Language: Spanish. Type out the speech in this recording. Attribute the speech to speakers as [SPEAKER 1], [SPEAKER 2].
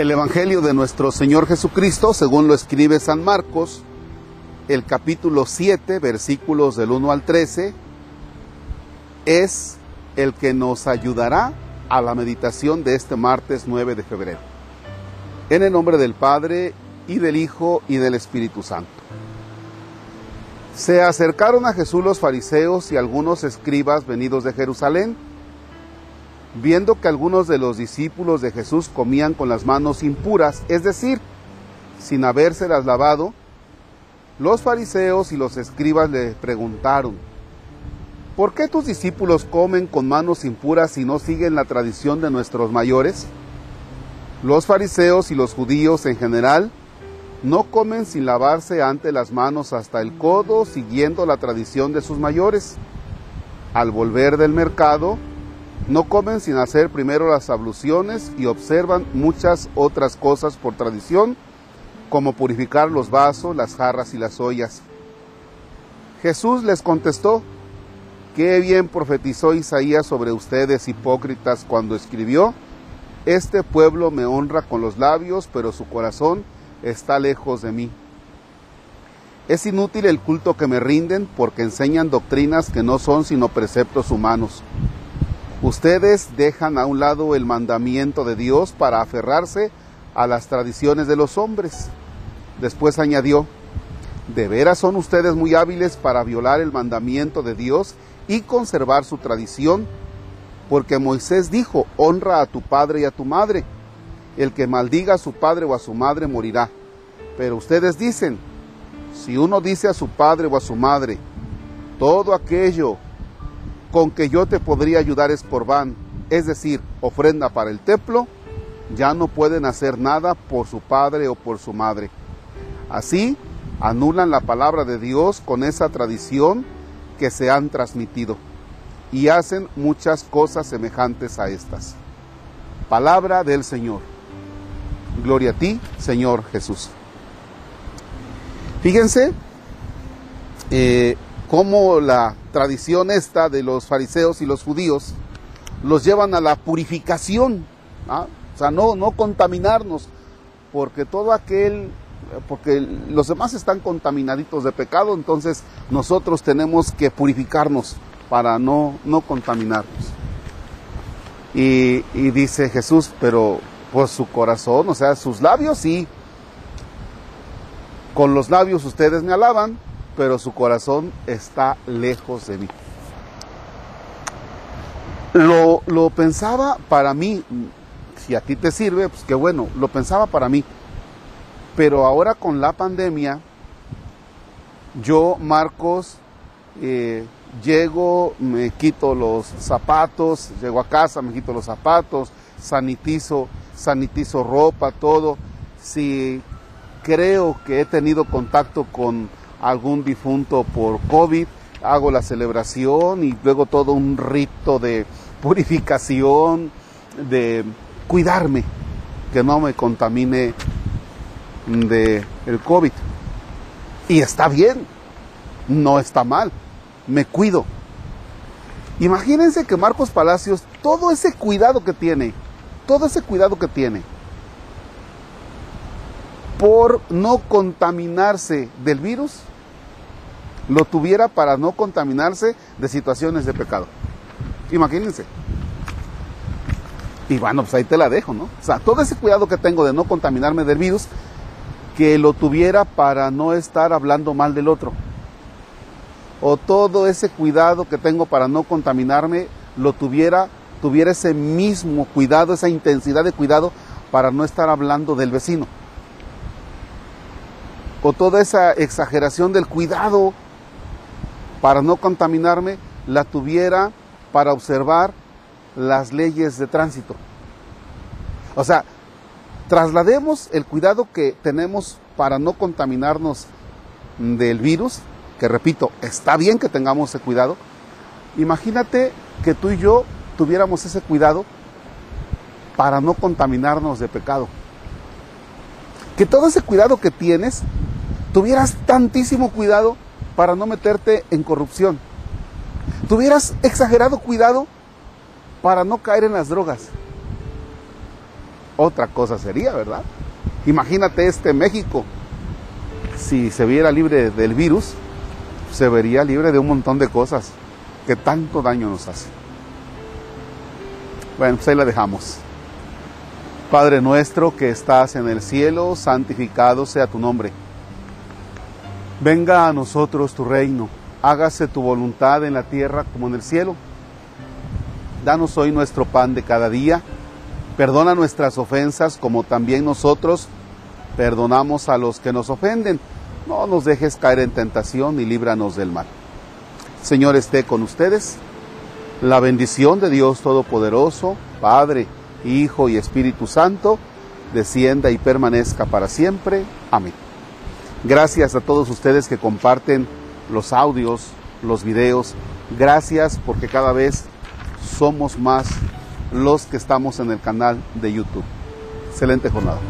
[SPEAKER 1] El Evangelio de nuestro Señor Jesucristo, según lo escribe San Marcos, el capítulo 7, versículos del 1 al 13, es el que nos ayudará a la meditación de este martes 9 de febrero. En el nombre del Padre y del Hijo y del Espíritu Santo. Se acercaron a Jesús los fariseos y algunos escribas venidos de Jerusalén, viendo que algunos de los discípulos de Jesús comían con las manos impuras, es decir, sin habérselas lavado, los fariseos y los escribas le preguntaron, ¿por qué tus discípulos comen con manos impuras y no siguen la tradición de nuestros mayores? Los fariseos y los judíos en general no comen sin lavarse ante las manos hasta el codo, siguiendo la tradición de sus mayores. Al volver del mercado, no comen sin hacer primero las abluciones y observan muchas otras cosas por tradición, como purificar los vasos, las jarras y las ollas. Jesús les contestó, qué bien profetizó Isaías sobre ustedes hipócritas cuando escribió, este pueblo me honra con los labios, pero su corazón está lejos de mí. Es inútil el culto que me rinden porque enseñan doctrinas que no son sino preceptos humanos. Ustedes dejan a un lado el mandamiento de Dios para aferrarse a las tradiciones de los hombres. Después añadió, ¿de veras son ustedes muy hábiles para violar el mandamiento de Dios y conservar su tradición? Porque Moisés dijo, honra a tu padre y a tu madre. El que maldiga a su padre o a su madre morirá. Pero ustedes dicen, si uno dice a su padre o a su madre, todo aquello con que yo te podría ayudar es por van, es decir, ofrenda para el templo, ya no pueden hacer nada por su padre o por su madre. Así anulan la palabra de Dios con esa tradición que se han transmitido y hacen muchas cosas semejantes a estas. Palabra del Señor. Gloria a ti, Señor Jesús. Fíjense eh, cómo la tradición esta de los fariseos y los judíos los llevan a la purificación, ¿ah? o sea, no, no contaminarnos, porque todo aquel porque los demás están contaminaditos de pecado, entonces nosotros tenemos que purificarnos para no, no contaminarnos. Y, y dice Jesús, pero pues su corazón, o sea, sus labios sí. Con los labios ustedes me alaban, pero su corazón está lejos de mí. Lo, lo pensaba para mí, si a ti te sirve, pues qué bueno, lo pensaba para mí. Pero ahora con la pandemia, yo, Marcos, eh, llego, me quito los zapatos, llego a casa, me quito los zapatos, sanitizo, sanitizo ropa, todo. Si creo que he tenido contacto con algún difunto por COVID, hago la celebración y luego todo un rito de purificación, de cuidarme, que no me contamine de el COVID. Y está bien, no está mal, me cuido. Imagínense que Marcos Palacios, todo ese cuidado que tiene, todo ese cuidado que tiene, por no contaminarse del virus, lo tuviera para no contaminarse de situaciones de pecado. Imagínense. Y bueno, pues ahí te la dejo, ¿no? O sea, todo ese cuidado que tengo de no contaminarme del virus, que lo tuviera para no estar hablando mal del otro. O todo ese cuidado que tengo para no contaminarme, lo tuviera, tuviera ese mismo cuidado, esa intensidad de cuidado para no estar hablando del vecino. O toda esa exageración del cuidado para no contaminarme, la tuviera para observar las leyes de tránsito. O sea, traslademos el cuidado que tenemos para no contaminarnos del virus, que repito, está bien que tengamos ese cuidado. Imagínate que tú y yo tuviéramos ese cuidado para no contaminarnos de pecado. Que todo ese cuidado que tienes, tuvieras tantísimo cuidado para no meterte en corrupción. Tuvieras exagerado cuidado para no caer en las drogas otra cosa sería, ¿verdad? Imagínate este México, si se viera libre del virus, se vería libre de un montón de cosas que tanto daño nos hace. Bueno, pues ahí la dejamos. Padre nuestro que estás en el cielo, santificado sea tu nombre. Venga a nosotros tu reino, hágase tu voluntad en la tierra como en el cielo. Danos hoy nuestro pan de cada día, perdona nuestras ofensas como también nosotros perdonamos a los que nos ofenden. No nos dejes caer en tentación y líbranos del mal. Señor esté con ustedes. La bendición de Dios Todopoderoso, Padre, Hijo y Espíritu Santo, descienda y permanezca para siempre. Amén. Gracias a todos ustedes que comparten los audios, los videos. Gracias porque cada vez somos más los que estamos en el canal de YouTube. Excelente jornada.